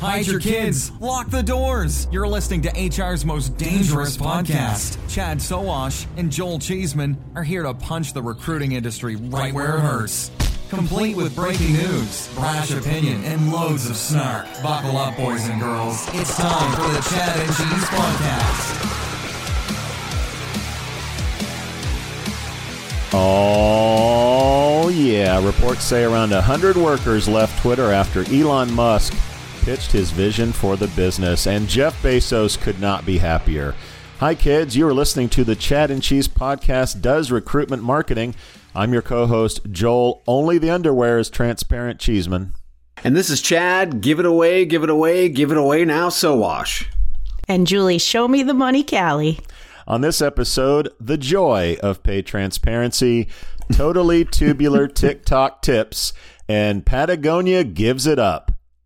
hide your kids, lock the doors. You're listening to HR's most dangerous podcast. Chad Sowash and Joel Cheeseman are here to punch the recruiting industry right where it hurts. Complete with breaking news, brash opinion, and loads of snark. Buckle up, boys and girls. It's time for the Chad and Cheese Podcast. Oh, yeah. Reports say around 100 workers left Twitter after Elon Musk pitched his vision for the business, and Jeff Bezos could not be happier. Hi, kids. You are listening to the Chad and Cheese podcast, Does Recruitment Marketing. I'm your co host, Joel. Only the underwear is transparent, Cheeseman. And this is Chad. Give it away, give it away, give it away now, Sowash. And Julie, show me the money, Calli. On this episode, the joy of pay transparency, totally tubular TikTok tips, and Patagonia gives it up.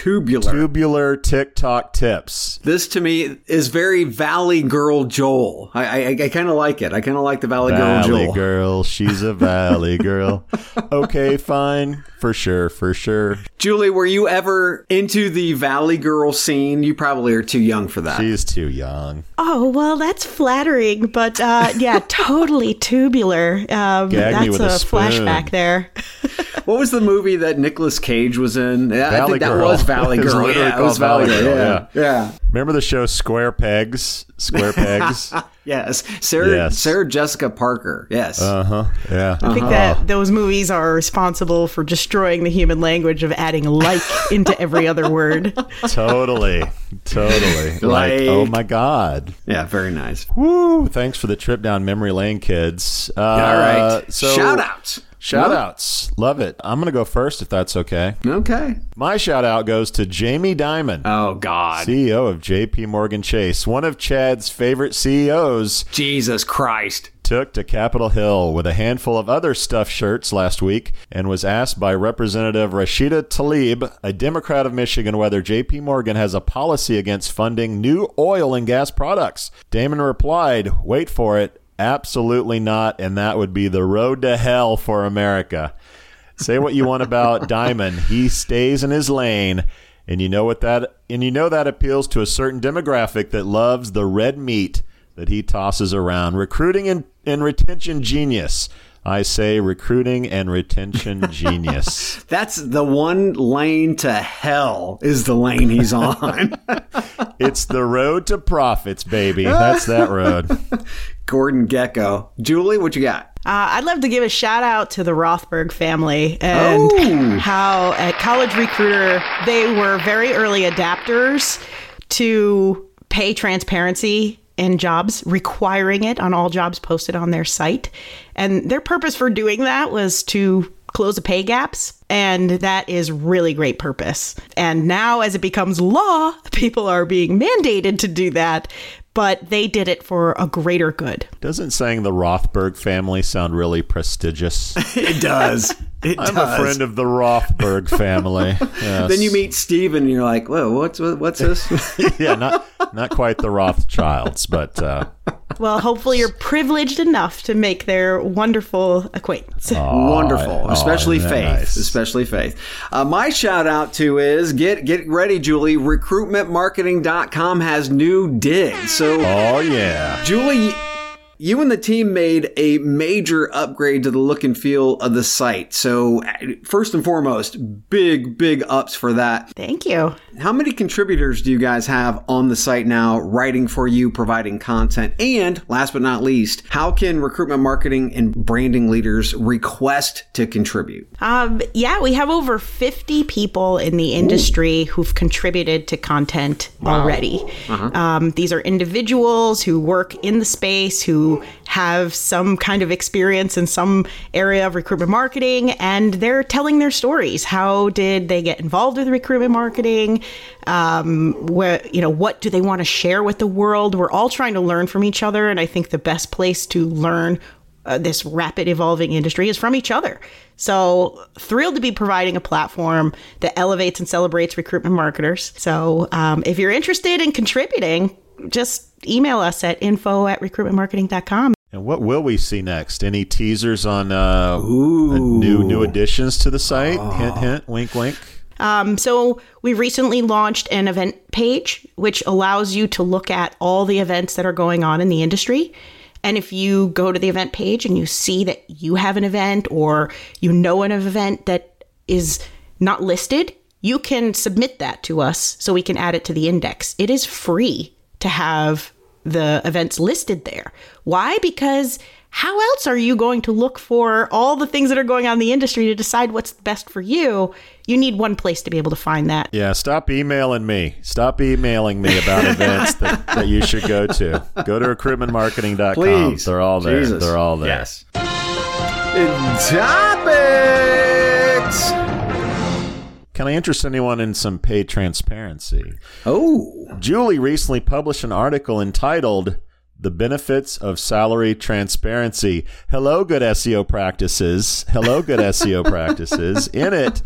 tubular. Tubular TikTok tips. This to me is very Valley Girl Joel. I I, I kind of like it. I kind of like the Valley, Valley Girl Joel. girl, she's a Valley girl. Okay, fine, for sure, for sure. Julie, were you ever into the Valley Girl scene? You probably are too young for that. She's too young. Oh well, that's flattering, but uh, yeah, totally tubular. Um, that's a, a flashback there. what was the movie that Nicolas Cage was in? Valley I think Girl. that was Valley Girl. It yeah, it was Valley Girl. Girl. Yeah. yeah. yeah. Remember the show Square Pegs? Square Pegs. yes. Sarah yes. Sarah Jessica Parker. Yes. Uh huh. Yeah. I think uh-huh. that those movies are responsible for destroying the human language of adding like into every other word. Totally. Totally. like, like, oh my god. Yeah. Very nice. Woo! Thanks for the trip down memory lane, kids. Uh, All right. So shout outs. Shout outs. Love it. I'm going to go first if that's okay. Okay. My shout out goes to Jamie Dimon. Oh, God. CEO of JP Morgan Chase, one of Chad's favorite CEOs. Jesus Christ. Took to Capitol Hill with a handful of other stuffed shirts last week and was asked by Representative Rashida Tlaib, a Democrat of Michigan, whether JP Morgan has a policy against funding new oil and gas products. Dimon replied, Wait for it. Absolutely not. And that would be the road to hell for America. Say what you want about Dimon. He stays in his lane. And you know what that and you know that appeals to a certain demographic that loves the red meat that he tosses around. Recruiting and, and retention genius. I say recruiting and retention genius. That's the one lane to hell is the lane he's on. it's the road to profits, baby. That's that road. Gordon Gekko. Julie, what you got? Uh, I'd love to give a shout out to the Rothberg family and oh. how at College Recruiter they were very early adapters to pay transparency in jobs, requiring it on all jobs posted on their site. And their purpose for doing that was to close the pay gaps. And that is really great purpose. And now, as it becomes law, people are being mandated to do that but they did it for a greater good. Doesn't saying the Rothberg family sound really prestigious? it does. It I'm does. a friend of the Rothberg family. Yes. then you meet Steven and you're like, whoa, what's what's this? yeah, not not quite the Rothschilds, but uh, well, hopefully you're privileged enough to make their wonderful acquaintance. Oh, wonderful, oh, especially Faith, nice? especially Faith. Uh, my shout out to is get get ready, Julie. Recruitmentmarketing.com has new digs. So, oh yeah, Julie you and the team made a major upgrade to the look and feel of the site. So, first and foremost, big, big ups for that. Thank you. How many contributors do you guys have on the site now, writing for you, providing content? And last but not least, how can recruitment marketing and branding leaders request to contribute? Um, yeah, we have over 50 people in the industry Ooh. who've contributed to content wow. already. Uh-huh. Um, these are individuals who work in the space, who have some kind of experience in some area of recruitment marketing, and they're telling their stories. How did they get involved with recruitment marketing? Um, where, you know, what do they want to share with the world? We're all trying to learn from each other, and I think the best place to learn uh, this rapid evolving industry is from each other. So thrilled to be providing a platform that elevates and celebrates recruitment marketers. So um, if you're interested in contributing, just email us at info at recruitmentmarketing.com. And what will we see next? Any teasers on uh, new new additions to the site? Oh. Hint, hint, wink, wink. Um, so we recently launched an event page, which allows you to look at all the events that are going on in the industry. And if you go to the event page and you see that you have an event or you know an event that is not listed, you can submit that to us so we can add it to the index. It is free to have the events listed there. Why? Because how else are you going to look for all the things that are going on in the industry to decide what's best for you? You need one place to be able to find that. Yeah, stop emailing me. Stop emailing me about events that, that you should go to. Go to recruitmentmarketing.com. Please. They're all there. Jesus. They're all there. Yes. In Topics. Can I interest anyone in some pay transparency? Oh. Julie recently published an article entitled the benefits of salary transparency. Hello, good SEO practices. Hello, good SEO practices. In it,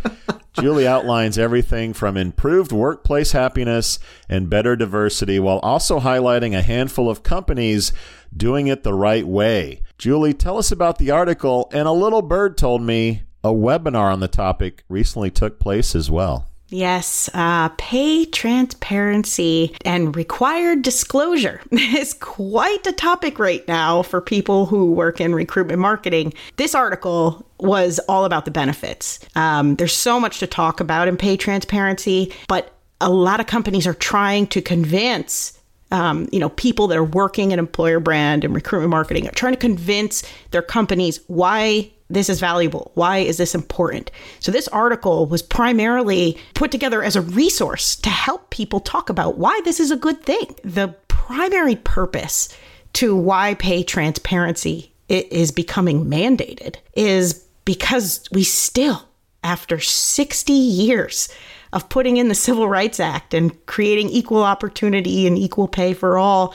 Julie outlines everything from improved workplace happiness and better diversity while also highlighting a handful of companies doing it the right way. Julie, tell us about the article. And a little bird told me a webinar on the topic recently took place as well. Yes, uh, pay transparency and required disclosure is quite a topic right now for people who work in recruitment marketing. This article was all about the benefits. Um, there's so much to talk about in pay transparency, but a lot of companies are trying to convince um, you know, people that are working in employer brand and recruitment marketing are trying to convince their companies why this is valuable? Why is this important? So, this article was primarily put together as a resource to help people talk about why this is a good thing. The primary purpose to why pay transparency is becoming mandated is because we still, after 60 years of putting in the Civil Rights Act and creating equal opportunity and equal pay for all,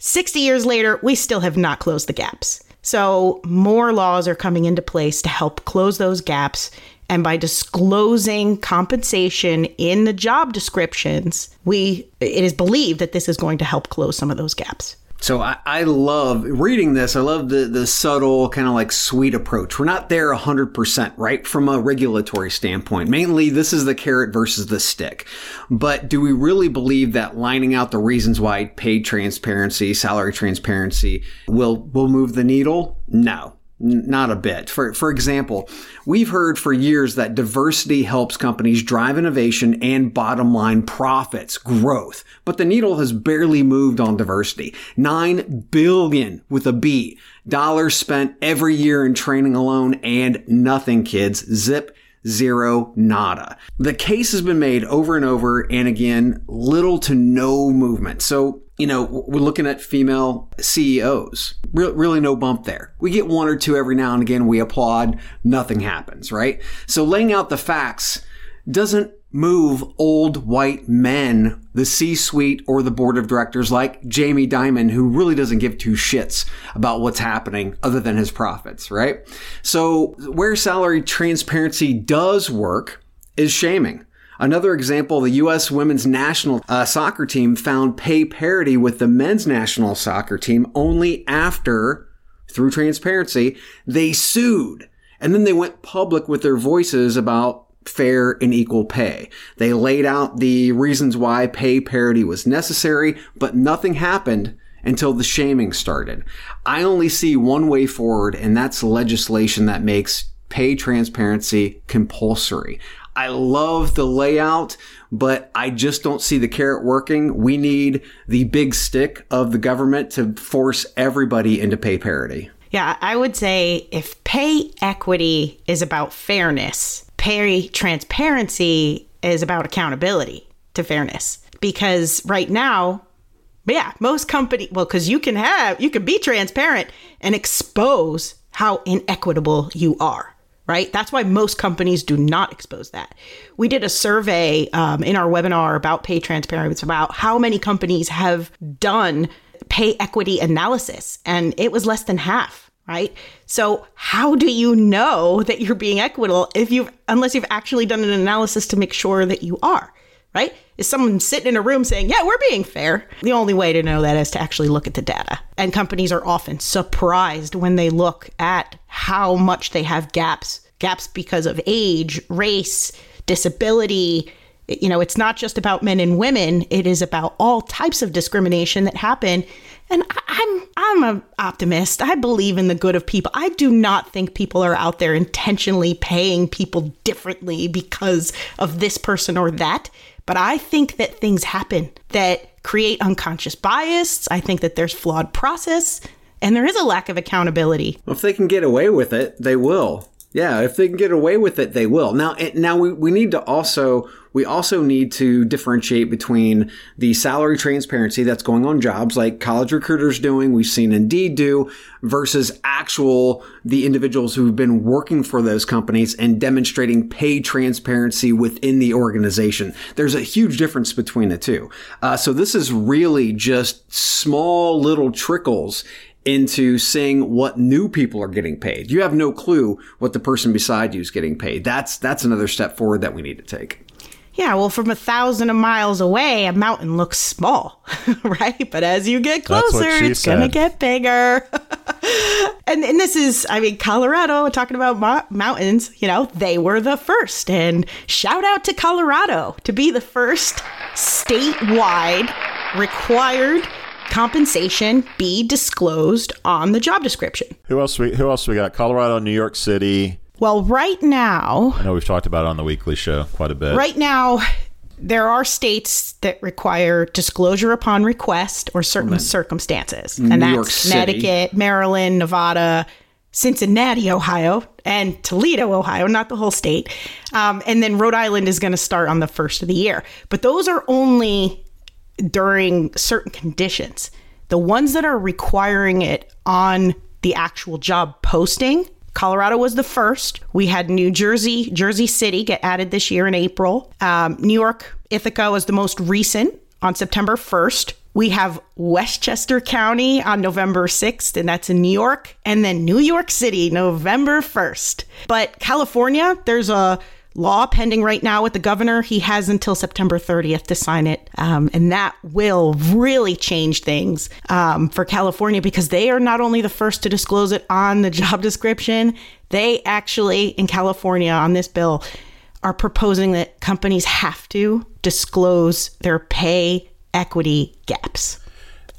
60 years later, we still have not closed the gaps. So, more laws are coming into place to help close those gaps. And by disclosing compensation in the job descriptions, we it is believed that this is going to help close some of those gaps. So I, I love reading this. I love the, the subtle kind of like sweet approach. We're not there 100%, right? From a regulatory standpoint. Mainly, this is the carrot versus the stick. But do we really believe that lining out the reasons why paid transparency, salary transparency will, will move the needle? No. Not a bit. For, for example, we've heard for years that diversity helps companies drive innovation and bottom line profits, growth. But the needle has barely moved on diversity. Nine billion with a B dollars spent every year in training alone and nothing, kids. Zip zero, nada. The case has been made over and over, and again, little to no movement. So you know, we're looking at female CEOs. Re- really no bump there. We get one or two every now and again. We applaud. Nothing happens, right? So laying out the facts doesn't move old white men, the C suite or the board of directors like Jamie Dimon, who really doesn't give two shits about what's happening other than his profits, right? So where salary transparency does work is shaming. Another example, the U.S. women's national uh, soccer team found pay parity with the men's national soccer team only after, through transparency, they sued. And then they went public with their voices about fair and equal pay. They laid out the reasons why pay parity was necessary, but nothing happened until the shaming started. I only see one way forward, and that's legislation that makes pay transparency compulsory. I love the layout, but I just don't see the carrot working. We need the big stick of the government to force everybody into pay parity. Yeah, I would say if pay equity is about fairness, pay transparency is about accountability to fairness. Because right now, yeah, most company well, because you can have you can be transparent and expose how inequitable you are right? That's why most companies do not expose that. We did a survey um, in our webinar about pay transparency about how many companies have done pay equity analysis, and it was less than half, right? So how do you know that you're being equitable if you've unless you've actually done an analysis to make sure that you are? Right? Is someone sitting in a room saying, yeah, we're being fair? The only way to know that is to actually look at the data. And companies are often surprised when they look at how much they have gaps gaps because of age, race, disability. You know, it's not just about men and women, it is about all types of discrimination that happen. And I'm I'm an optimist. I believe in the good of people. I do not think people are out there intentionally paying people differently because of this person or that. But I think that things happen that create unconscious bias. I think that there's flawed process and there is a lack of accountability. Well, if they can get away with it, they will. Yeah, if they can get away with it, they will. Now, now we, we need to also we also need to differentiate between the salary transparency that's going on jobs like college recruiters doing, we've seen Indeed do, versus actual the individuals who've been working for those companies and demonstrating pay transparency within the organization. There's a huge difference between the two. Uh, so this is really just small little trickles into seeing what new people are getting paid. You have no clue what the person beside you is getting paid. That's that's another step forward that we need to take. Yeah, well, from a thousand miles away, a mountain looks small, right? But as you get closer, it's going to get bigger. and, and this is, I mean, Colorado, talking about mo- mountains, you know, they were the first. And shout out to Colorado to be the first statewide required compensation be disclosed on the job description. Who else we who else we got? Colorado, New York City. Well, right now, I know we've talked about it on the weekly show quite a bit. Right now, there are states that require disclosure upon request or certain well, circumstances. New and that's York Connecticut, Maryland, Nevada, Cincinnati, Ohio, and Toledo, Ohio, not the whole state. Um, and then Rhode Island is going to start on the first of the year. But those are only during certain conditions. The ones that are requiring it on the actual job posting, Colorado was the first. We had New Jersey, Jersey City get added this year in April. Um, New York, Ithaca was the most recent on September 1st. We have Westchester County on November 6th, and that's in New York. And then New York City, November 1st. But California, there's a law pending right now with the governor. He has until September 30th to sign it. Um, and that will really change things um, for California because they are not only the first to disclose it on the job description, they actually, in California, on this bill, are proposing that companies have to disclose their pay equity gaps.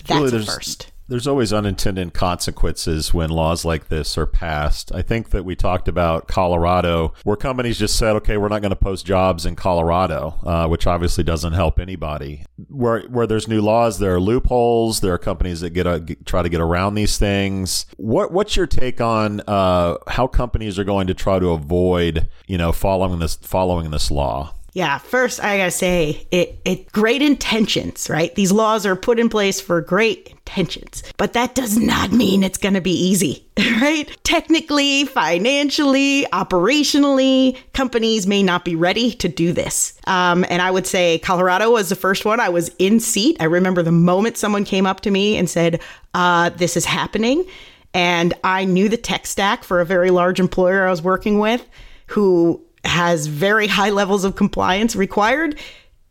That's really, first there's always unintended consequences when laws like this are passed. I think that we talked about Colorado, where companies just said, "Okay, we're not going to post jobs in Colorado," uh, which obviously doesn't help anybody. Where where there's new laws, there are loopholes. There are companies that get, a, get try to get around these things. What what's your take on uh, how companies are going to try to avoid, you know, following this following this law? Yeah, first I gotta say it it great intentions, right? These laws are put in place for great intentions, but that does not mean it's gonna be easy, right? Technically, financially, operationally, companies may not be ready to do this. Um, and I would say Colorado was the first one. I was in seat. I remember the moment someone came up to me and said, uh, "This is happening," and I knew the tech stack for a very large employer I was working with, who has very high levels of compliance required.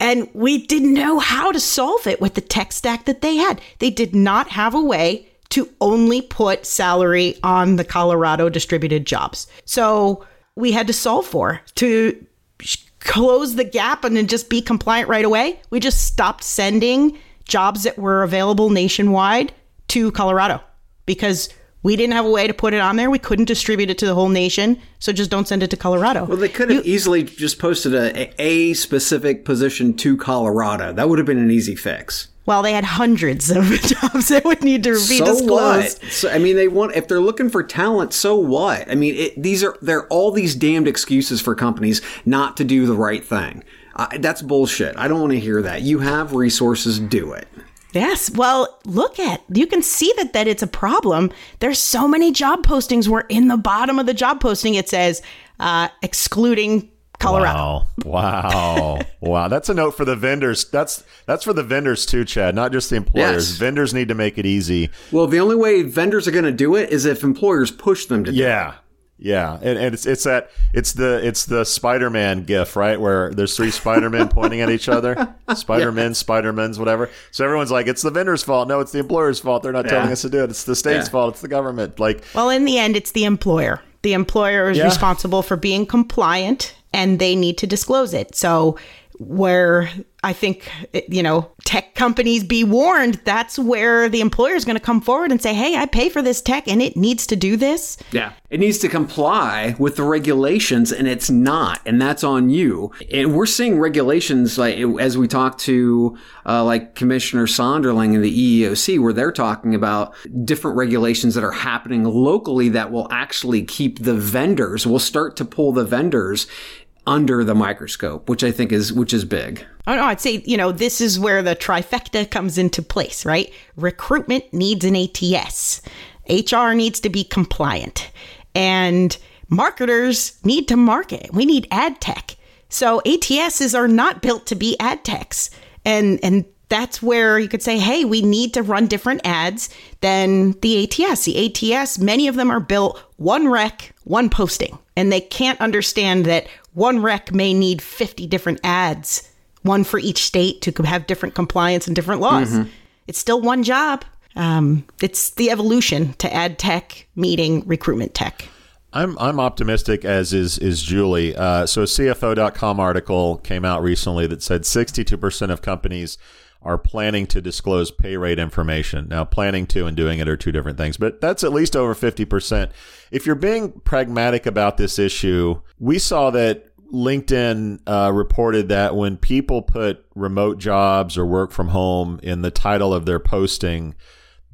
And we didn't know how to solve it with the tech stack that they had. They did not have a way to only put salary on the Colorado distributed jobs. So we had to solve for to close the gap and then just be compliant right away. We just stopped sending jobs that were available nationwide to Colorado because we didn't have a way to put it on there. We couldn't distribute it to the whole nation. So just don't send it to Colorado. Well, they could have you, easily just posted a, a specific position to Colorado. That would have been an easy fix. Well, they had hundreds of jobs that would need to be so disclosed. What? So, I mean, they want if they're looking for talent. So what? I mean, it, these are they're all these damned excuses for companies not to do the right thing. Uh, that's bullshit. I don't want to hear that. You have resources, do it. Yes. Well, look at you can see that that it's a problem. There's so many job postings where in the bottom of the job posting it says uh, excluding Colorado. Wow. Wow. wow. That's a note for the vendors. That's that's for the vendors too, Chad, not just the employers. Yes. Vendors need to make it easy. Well, the only way vendors are going to do it is if employers push them to yeah. Yeah, and, and it's it's that it's the it's the Spider Man gif, right? Where there's three Spider Men pointing at each other, Spider Men, yes. Spider Men's, whatever. So everyone's like, it's the vendor's fault. No, it's the employer's fault. They're not yeah. telling us to do it. It's the state's yeah. fault. It's the government. Like, well, in the end, it's the employer. The employer is yeah. responsible for being compliant, and they need to disclose it. So where I think, you know, tech companies be warned. That's where the employer is going to come forward and say, hey, I pay for this tech and it needs to do this. Yeah. It needs to comply with the regulations and it's not. And that's on you. And we're seeing regulations like as we talk to uh, like Commissioner Sonderling in the EEOC, where they're talking about different regulations that are happening locally that will actually keep the vendors, will start to pull the vendors under the microscope, which I think is which is big. Oh no, I'd say, you know, this is where the trifecta comes into place, right? Recruitment needs an ATS. HR needs to be compliant. And marketers need to market. We need ad tech. So ATSs are not built to be ad techs. And and that's where you could say, hey, we need to run different ads than the ATS. The ATS, many of them are built one rec, one posting. And they can't understand that one rec may need 50 different ads, one for each state to have different compliance and different laws. Mm-hmm. It's still one job. Um, it's the evolution to ad tech meeting recruitment tech. I'm I'm optimistic as is is Julie. Uh, so a CFO.com article came out recently that said 62% of companies are planning to disclose pay rate information. Now, planning to and doing it are two different things, but that's at least over 50%. If you're being pragmatic about this issue, we saw that LinkedIn uh, reported that when people put remote jobs or work from home in the title of their posting,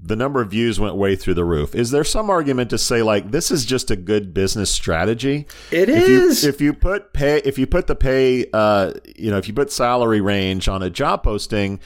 the number of views went way through the roof. Is there some argument to say like this is just a good business strategy? It if is. You, if you put pay, if you put the pay, uh, you know, if you put salary range on a job posting,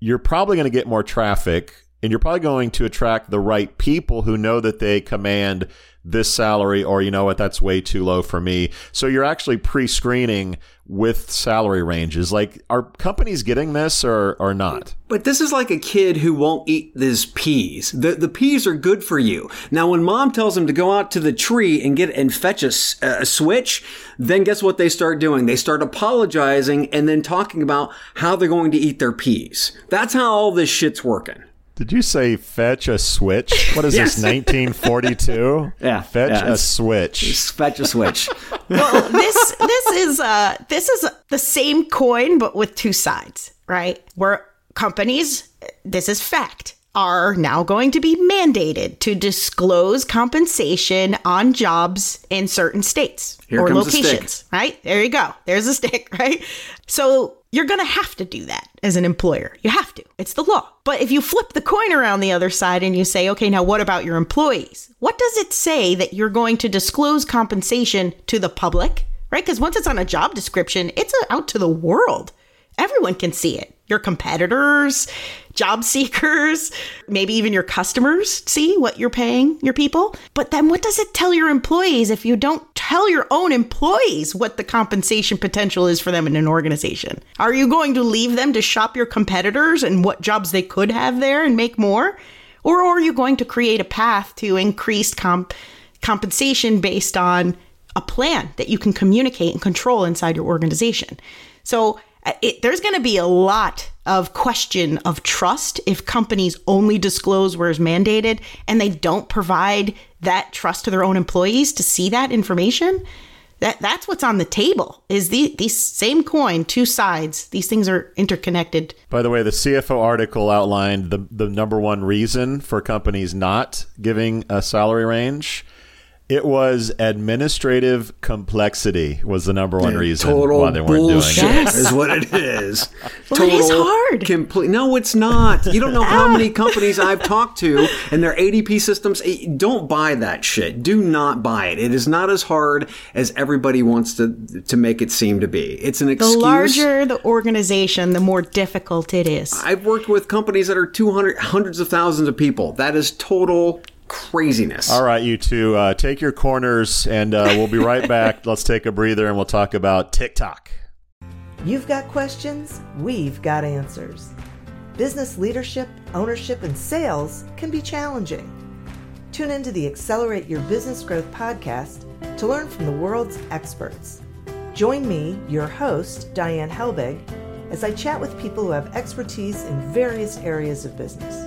you're probably going to get more traffic, and you're probably going to attract the right people who know that they command this salary, or you know what, that's way too low for me. So you're actually pre-screening with salary ranges. Like, are companies getting this or, or not? But this is like a kid who won't eat his peas. The, the peas are good for you. Now, when mom tells him to go out to the tree and get and fetch a, a switch, then guess what they start doing? They start apologizing and then talking about how they're going to eat their peas. That's how all this shit's working. Did you say fetch a switch? What is yes. this, 1942? yeah. Fetch yeah, a switch. Fetch a switch. well, this this is uh this is the same coin but with two sides, right? Where companies, this is fact, are now going to be mandated to disclose compensation on jobs in certain states Here or locations, right? There you go. There's a stick, right? So you're going to have to do that as an employer. You have to. It's the law. But if you flip the coin around the other side and you say, okay, now what about your employees? What does it say that you're going to disclose compensation to the public? Right? Because once it's on a job description, it's out to the world. Everyone can see it. Your competitors, job seekers, maybe even your customers see what you're paying your people. But then what does it tell your employees if you don't tell your own employees what the compensation potential is for them in an organization? Are you going to leave them to shop your competitors and what jobs they could have there and make more? Or are you going to create a path to increased comp- compensation based on a plan that you can communicate and control inside your organization? So uh, it, there's going to be a lot of question of trust if companies only disclose where is mandated and they don't provide that trust to their own employees to see that information. That that's what's on the table. Is the these same coin, two sides. These things are interconnected. By the way, the CFO article outlined the the number one reason for companies not giving a salary range it was administrative complexity was the number one reason Total why they weren't bullshit doing it. Yes. is what it is. Well, it is hard. Complete. No, it's not. You don't know how many companies I've talked to and their ADP systems. eh, Don't buy that shit. Do not buy it. It is not as hard as everybody wants to to make it seem to be. It's an excuse. The larger the organization, the more difficult it is. I've worked with companies that are 200, hundreds of thousands of people. That is total craziness. All right, you two, uh, take your corners, and uh, we'll be right back. Let's take a breather, and we'll talk about TikTok. You've got questions, we've got answers. Business leadership, ownership, and sales can be challenging. Tune into the Accelerate Your Business Growth podcast to learn from the world's experts. Join me, your host, Diane Helbig, as I chat with people who have expertise in various areas of business.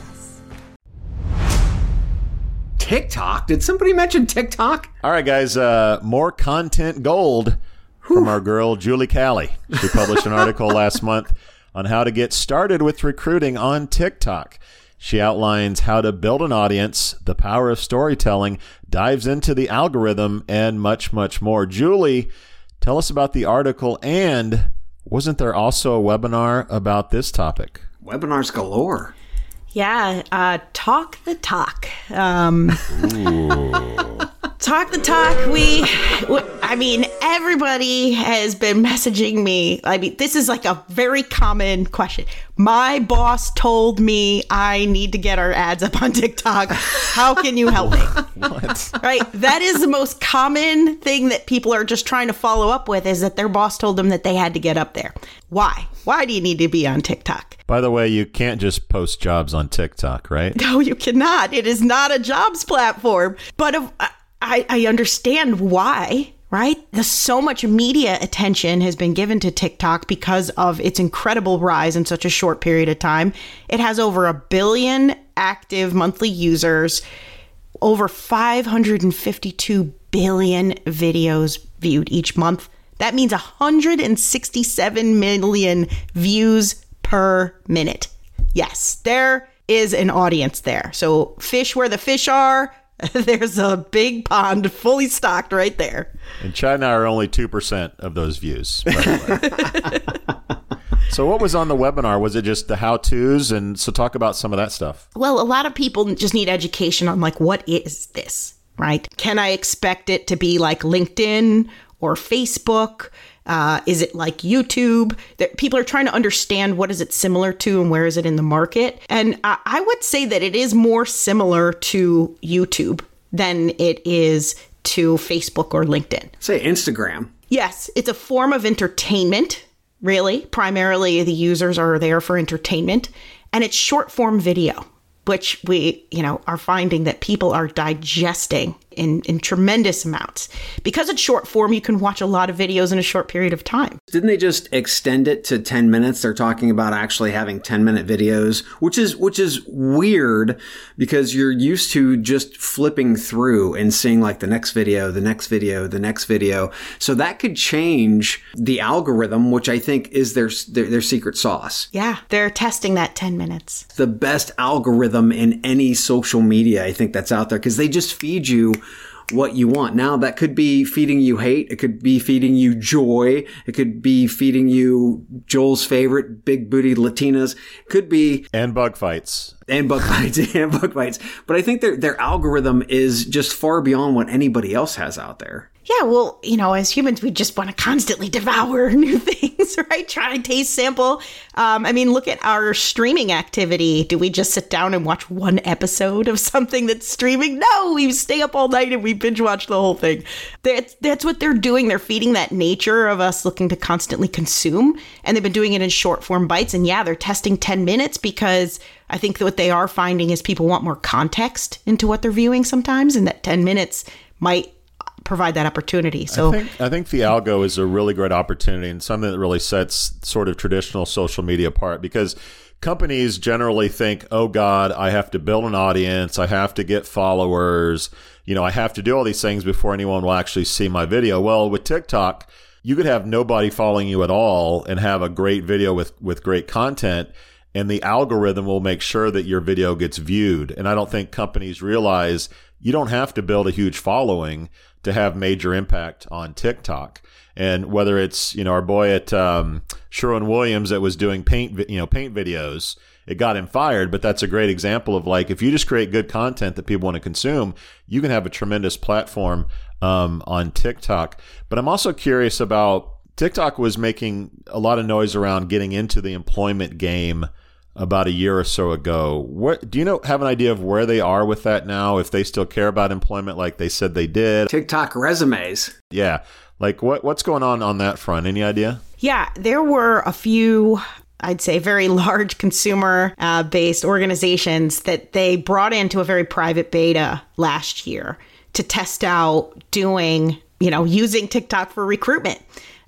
TikTok? Did somebody mention TikTok? All right, guys, uh, more content gold from our girl, Julie Calli. She published an article last month on how to get started with recruiting on TikTok. She outlines how to build an audience, the power of storytelling, dives into the algorithm, and much, much more. Julie, tell us about the article, and wasn't there also a webinar about this topic? Webinars galore. Yeah, uh, talk the talk. Um, talk the talk. We, i mean, everybody has been messaging me. I mean, this is like a very common question. My boss told me I need to get our ads up on TikTok. How can you help me? What? right? That is the most common thing that people are just trying to follow up with is that their boss told them that they had to get up there. Why? Why do you need to be on TikTok? By the way, you can't just post jobs on TikTok, right? No, you cannot. It is not a jobs platform. But if, uh, I, I understand why, right? There's so much media attention has been given to TikTok because of its incredible rise in such a short period of time. It has over a billion active monthly users, over 552 billion videos viewed each month. That means 167 million views per minute. Yes, there is an audience there. So, fish where the fish are, there's a big pond fully stocked right there. And China are only 2% of those views. by the way. so, what was on the webinar? Was it just the how to's? And so, talk about some of that stuff. Well, a lot of people just need education on like, what is this, right? Can I expect it to be like LinkedIn or Facebook? Uh, is it like YouTube? That people are trying to understand what is it similar to and where is it in the market. And I, I would say that it is more similar to YouTube than it is to Facebook or LinkedIn. Say Instagram. Yes, it's a form of entertainment, really. Primarily, the users are there for entertainment, and it's short form video, which we, you know, are finding that people are digesting in, in tremendous amounts. Because it's short form, you can watch a lot of videos in a short period of time. Didn't they just extend it to 10 minutes? They're talking about actually having 10 minute videos, which is, which is weird because you're used to just flipping through and seeing like the next video, the next video, the next video. So that could change the algorithm, which I think is their, their, their secret sauce. Yeah, they're testing that 10 minutes. The best algorithm in any social media, I think that's out there because they just feed you what you want. Now that could be feeding you hate. It could be feeding you joy. It could be feeding you Joel's favorite big booty Latinas. It could be And bug fights. and bug fights and bug fights. But I think their their algorithm is just far beyond what anybody else has out there. Yeah, well, you know, as humans, we just want to constantly devour new things, right? Try to taste sample. Um, I mean, look at our streaming activity. Do we just sit down and watch one episode of something that's streaming? No, we stay up all night and we binge watch the whole thing. That's that's what they're doing. They're feeding that nature of us looking to constantly consume, and they've been doing it in short form bites. And yeah, they're testing ten minutes because I think that what they are finding is people want more context into what they're viewing sometimes, and that ten minutes might provide that opportunity. So I think, I think the algo is a really great opportunity and something that really sets sort of traditional social media apart because companies generally think, "Oh God, I have to build an audience, I have to get followers, you know, I have to do all these things before anyone will actually see my video." Well, with TikTok, you could have nobody following you at all and have a great video with with great content and the algorithm will make sure that your video gets viewed. And I don't think companies realize you don't have to build a huge following to have major impact on TikTok. And whether it's you know our boy at um, Sherwin Williams that was doing paint you know paint videos, it got him fired. But that's a great example of like if you just create good content that people want to consume, you can have a tremendous platform um, on TikTok. But I'm also curious about TikTok was making a lot of noise around getting into the employment game about a year or so ago. What do you know have an idea of where they are with that now? If they still care about employment like they said they did? TikTok resumes. Yeah. Like what what's going on on that front? Any idea? Yeah, there were a few I'd say very large consumer uh, based organizations that they brought into a very private beta last year to test out doing, you know, using TikTok for recruitment.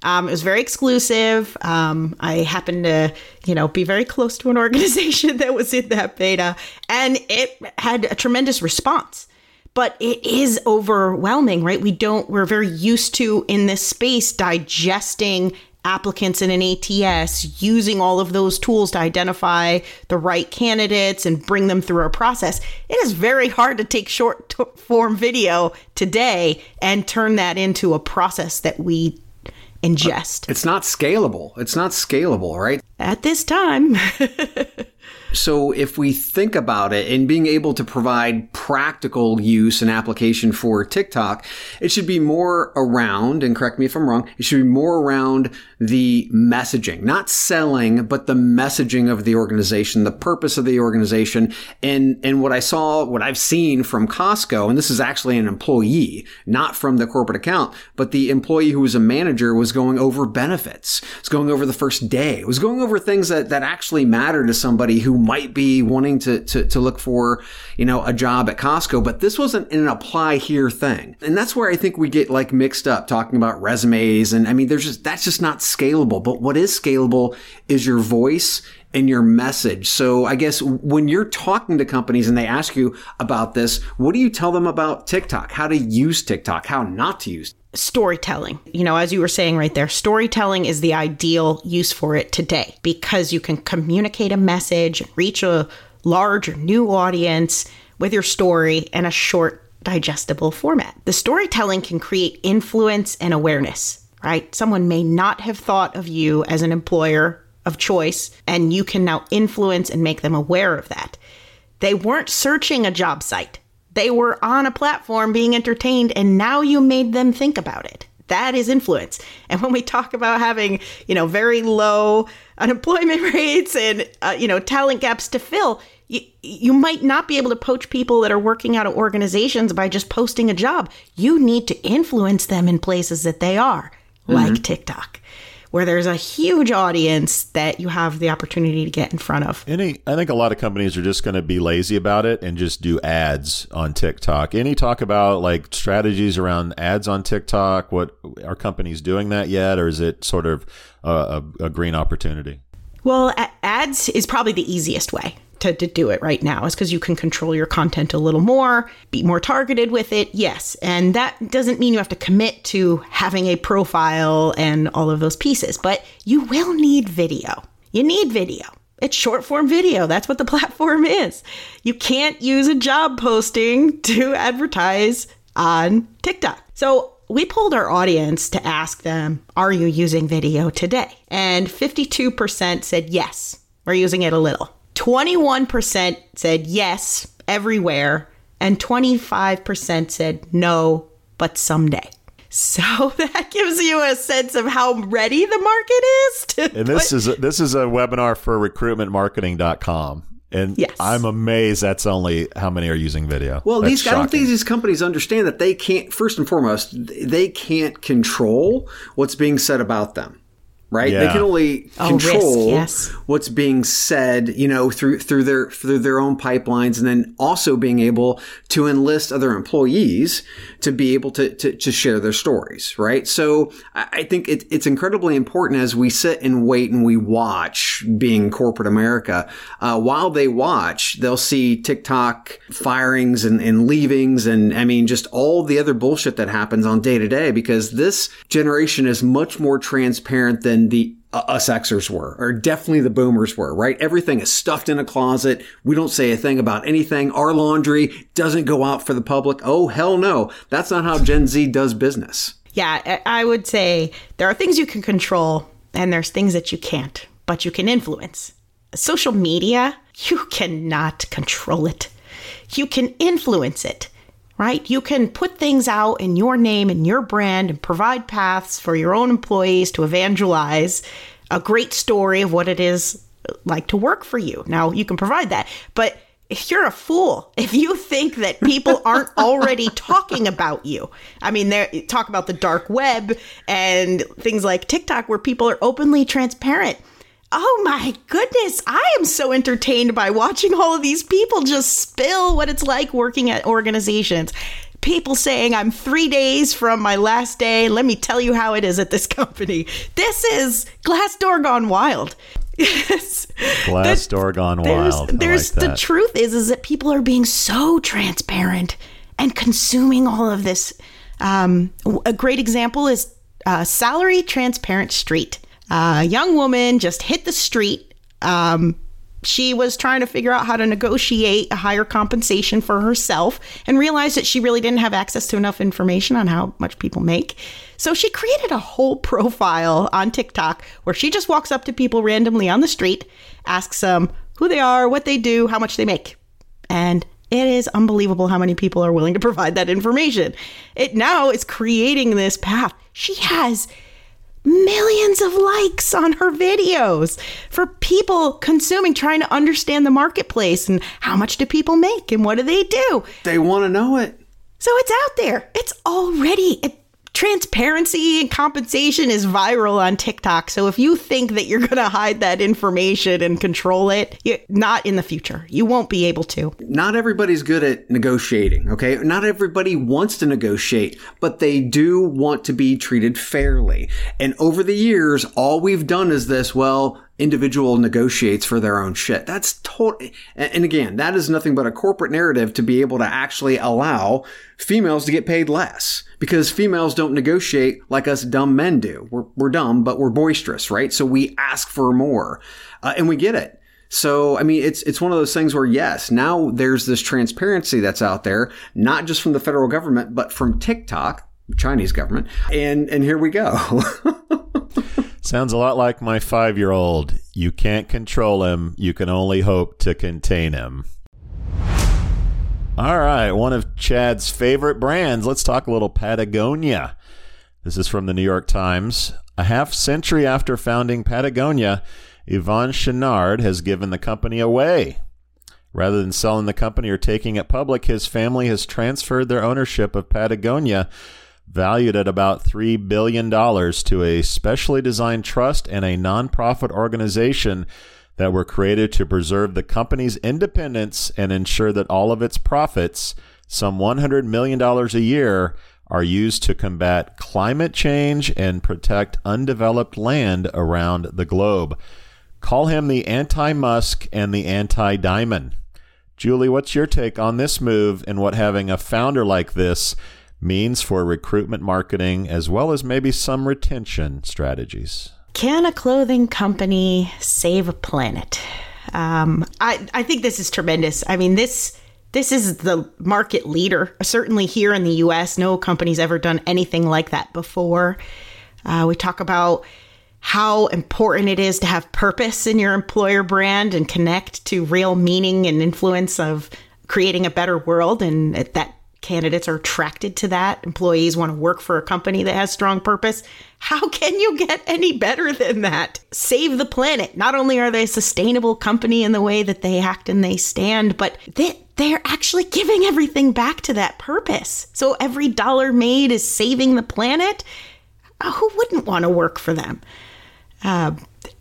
Um, it was very exclusive. Um, I happened to, you know, be very close to an organization that was in that beta, and it had a tremendous response. But it is overwhelming, right? We don't, we're very used to in this space digesting applicants in an ATS, using all of those tools to identify the right candidates and bring them through a process. It is very hard to take short form video today and turn that into a process that we ingest. It's not scalable. It's not scalable, right? At this time. So if we think about it and being able to provide practical use and application for TikTok, it should be more around, and correct me if I'm wrong, it should be more around the messaging, not selling, but the messaging of the organization, the purpose of the organization. And, and what I saw, what I've seen from Costco, and this is actually an employee, not from the corporate account, but the employee who was a manager was going over benefits, was going over the first day, was going over things that, that actually matter to somebody who might be wanting to, to, to look for, you know, a job at Costco, but this wasn't an apply here thing. And that's where I think we get like mixed up talking about resumes. And I mean, there's just, that's just not scalable. But what is scalable is your voice and your message. So I guess when you're talking to companies and they ask you about this, what do you tell them about TikTok? How to use TikTok? How not to use? storytelling. You know, as you were saying right there, storytelling is the ideal use for it today because you can communicate a message, reach a large or new audience with your story in a short, digestible format. The storytelling can create influence and awareness, right? Someone may not have thought of you as an employer of choice, and you can now influence and make them aware of that. They weren't searching a job site they were on a platform being entertained, and now you made them think about it. That is influence. And when we talk about having, you know, very low unemployment rates and, uh, you know, talent gaps to fill, you, you might not be able to poach people that are working out of organizations by just posting a job. You need to influence them in places that they are, mm-hmm. like TikTok where there's a huge audience that you have the opportunity to get in front of. Any, I think a lot of companies are just going to be lazy about it and just do ads on TikTok. Any talk about like strategies around ads on TikTok? What are companies doing that yet, or is it sort of a, a, a green opportunity? Well, ads is probably the easiest way to, to do it right now is because you can control your content a little more, be more targeted with it. Yes. And that doesn't mean you have to commit to having a profile and all of those pieces, but you will need video. You need video. It's short form video. That's what the platform is. You can't use a job posting to advertise on TikTok. So we polled our audience to ask them, Are you using video today? And 52% said yes, we're using it a little. 21% said yes, everywhere, and 25% said no, but someday. So that gives you a sense of how ready the market is. To And this put- is a, this is a webinar for recruitmentmarketing.com. And Yes. I'm amazed that's only how many are using video. Well, That's these I don't think these companies understand that they can't. First and foremost, they can't control what's being said about them. Right? They can only Oh, risk, control yes. what's being said, you know, through through their through their own pipelines, and then also being able to enlist other employees to be able to to, to share their stories. Right? So I, I think it, it's incredibly important as we sit and wait and we watch, being corporate America. Uh, while they watch, they'll see TikTok firings and, and leavings, and I mean, just all the other bullshit that happens on day to day. Because this generation is much more transparent than the uh, us Xers were, or definitely the boomers were, right? Everything is stuffed in a closet. We don't say a thing about anything. Our laundry doesn't go out for the public. Oh, hell no. That's not how Gen Z does business. Yeah, I I would say there are things you can control and there's things that you can't, but you can influence. Social media, you cannot control it. You can influence it, right? You can put things out in your name and your brand and provide paths for your own employees to evangelize a great story of what it is like to work for you. Now, you can provide that, but if you're a fool, if you think that people aren't already talking about you, I mean, they talk about the dark web and things like TikTok where people are openly transparent. Oh my goodness, I am so entertained by watching all of these people just spill what it's like working at organizations. People saying, I'm three days from my last day. Let me tell you how it is at this company. This is Glassdoor gone wild. Yes. Glassdoor gone wild. There's like the that. truth is is that people are being so transparent and consuming all of this. Um, a great example is uh, Salary Transparent Street. A young woman just hit the street. Um, she was trying to figure out how to negotiate a higher compensation for herself and realized that she really didn't have access to enough information on how much people make. So she created a whole profile on TikTok where she just walks up to people randomly on the street, asks them who they are, what they do, how much they make. And it is unbelievable how many people are willing to provide that information. It now is creating this path. She has millions of likes on her videos for people consuming, trying to understand the marketplace and how much do people make and what do they do. They want to know it. So it's out there. It's already it, transparency and compensation is viral on TikTok. So if you think that you're going to hide that information and control it, you, not in the future. You won't be able to. not everybody's good at negotiating, okay? Not everybody wants to negotiate, but they do want to be treated fairly. And over the years, all we've done is this, well, individual negotiates for their own shit. That's total. And again, that is nothing but a corporate narrative to be able to actually allow females to get paid less because females don't negotiate like us dumb men do. We're, we're dumb, but we're boisterous, right? So we ask for more uh, and we get it. So, I mean, it's it's one of those things where yes, now there's this transparency that's out there, not just from the federal government, but from TikTok, Chinese government, and and here we go. Sounds a lot like my five year old. You can't control him, you can only hope to contain him. All right, one of Chad's favorite brands. Let's talk a little Patagonia. This is from the New York Times. A half century after founding Patagonia, Yvon Chouinard has given the company away. Rather than selling the company or taking it public, his family has transferred their ownership of Patagonia, valued at about $3 billion, to a specially designed trust and a nonprofit organization that were created to preserve the company's independence and ensure that all of its profits, some $100 million a year, are used to combat climate change and protect undeveloped land around the globe. Call him the anti Musk and the anti Dimon. Julie, what's your take on this move and what having a founder like this means for recruitment marketing as well as maybe some retention strategies? Can a clothing company save a planet? Um, I I think this is tremendous. I mean this this is the market leader. Certainly here in the U.S., no company's ever done anything like that before. Uh, we talk about how important it is to have purpose in your employer brand and connect to real meaning and influence of creating a better world, and at that candidates are attracted to that. Employees want to work for a company that has strong purpose. How can you get any better than that? Save the planet. Not only are they a sustainable company in the way that they act and they stand, but they, they're actually giving everything back to that purpose. So every dollar made is saving the planet. Who wouldn't want to work for them? Uh,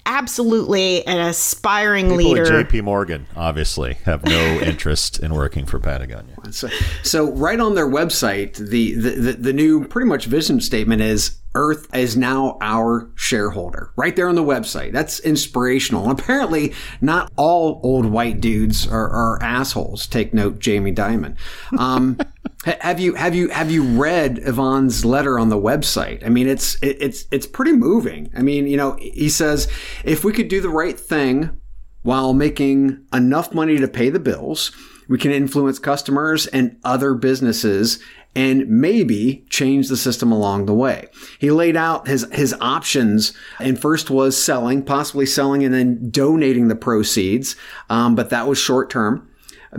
absolutely an aspiring People leader. at JP Morgan obviously have no interest in working for Patagonia. So, so right on their website, the, the, the, the new pretty much vision statement is Earth is now our shareholder. Right there on the website. That's inspirational. And apparently, not all old white dudes are, are assholes. Take note, Jamie Dimon. Um, have you have you have you read Yvon's letter on the website? I mean, it's it's it's pretty moving. I mean, you know, he says if we could do the right thing while making enough money to pay the bills, we can influence customers and other businesses and maybe change the system along the way. He laid out his, his options and first was selling, possibly selling and then donating the proceeds. Um, but that was short term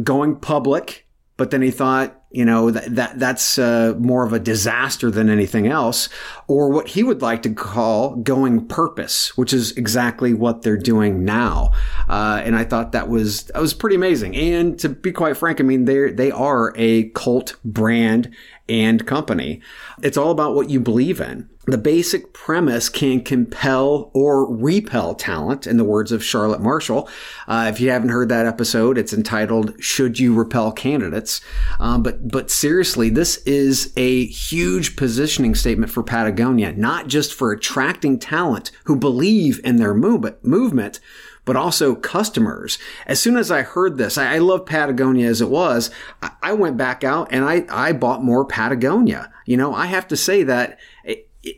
going public. But then he thought, you know that, that that's uh, more of a disaster than anything else or what he would like to call going purpose which is exactly what they're doing now. Uh, and i thought that was that was pretty amazing. And to be quite frank i mean they they are a cult brand and company. It's all about what you believe in the basic premise can compel or repel talent, in the words of Charlotte Marshall. Uh, if you haven't heard that episode, it's entitled "Should You Repel Candidates?" Um, but but seriously, this is a huge positioning statement for Patagonia, not just for attracting talent who believe in their movement, movement but also customers. As soon as I heard this, I, love Patagonia as it was. I, I, went back out and I, I bought more Patagonia. You know, I have to say that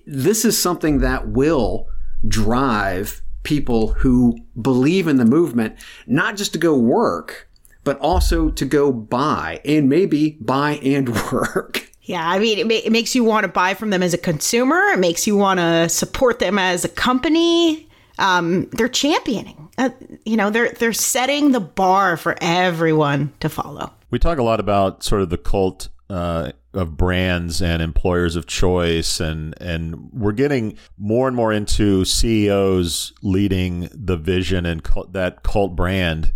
this is something that will drive people who believe in the movement, not just to go work, but also to go buy and maybe buy and work. Yeah, I mean, it, ma- it makes you want to buy from them as a consumer. It makes you want to support them as a company. Um, they're championing. Uh, you know, they're they're setting the bar for everyone to follow. We talk a lot about sort of the cult uh, of brands and employers of choice, and and we're getting more and more into CEOs leading the vision and cult, that cult brand.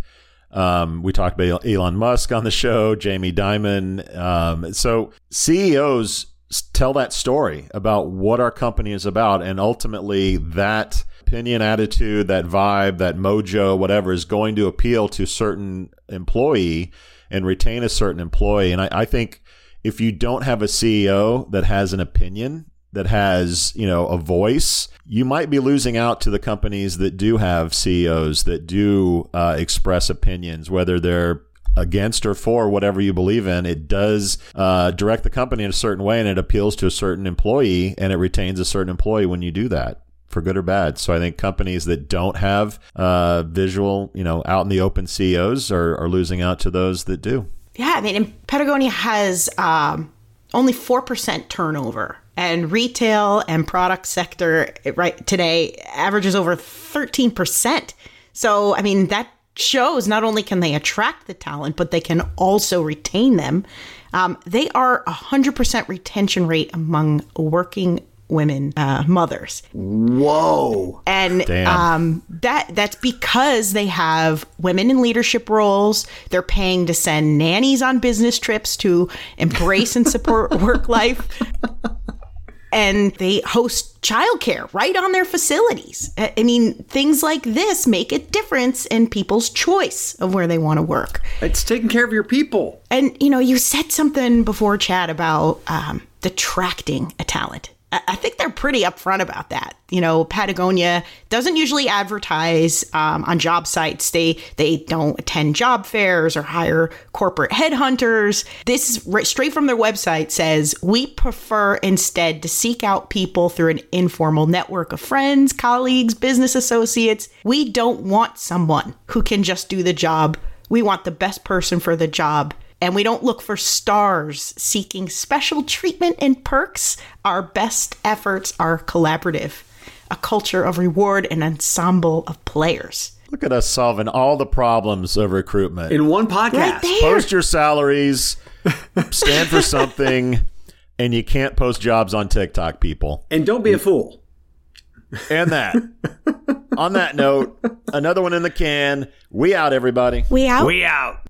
Um, we talked about Elon Musk on the show, Jamie Dimon. Um, so CEOs tell that story about what our company is about, and ultimately that opinion, attitude, that vibe, that mojo, whatever, is going to appeal to certain employee and retain a certain employee. And I, I think if you don't have a CEO that has an opinion, that has, you know, a voice, you might be losing out to the companies that do have CEOs that do uh, express opinions, whether they're against or for whatever you believe in, it does uh, direct the company in a certain way and it appeals to a certain employee and it retains a certain employee when you do that for good or bad. So I think companies that don't have uh, visual, you know, out in the open CEOs are, are losing out to those that do. Yeah, I mean, Patagonia has um, only four percent turnover, and retail and product sector right today averages over thirteen percent. So I mean, that shows not only can they attract the talent, but they can also retain them. Um, they are a hundred percent retention rate among working women uh, mothers. Whoa! And um, that that's because they have women in leadership roles. They're paying to send nannies on business trips to embrace and support work life. And they host childcare right on their facilities. I mean, things like this make a difference in people's choice of where they want to work. It's taking care of your people. And, you know, you said something before, Chad, about um, attracting a talent I think they're pretty upfront about that. You know, Patagonia doesn't usually advertise um, on job sites. They they don't attend job fairs or hire corporate headhunters. This right, straight from their website says we prefer instead to seek out people through an informal network of friends, colleagues, business associates. We don't want someone who can just do the job. We want the best person for the job and we don't look for stars seeking special treatment and perks. Our best efforts are collaborative, a culture of reward and ensemble of players. Look at us solving all the problems of recruitment in one podcast. Right Post your salaries, stand for something, and you can't post jobs on TikTok, people. And don't be a fool. And that. on that note, another one in the can. We out, everybody. We out. We out.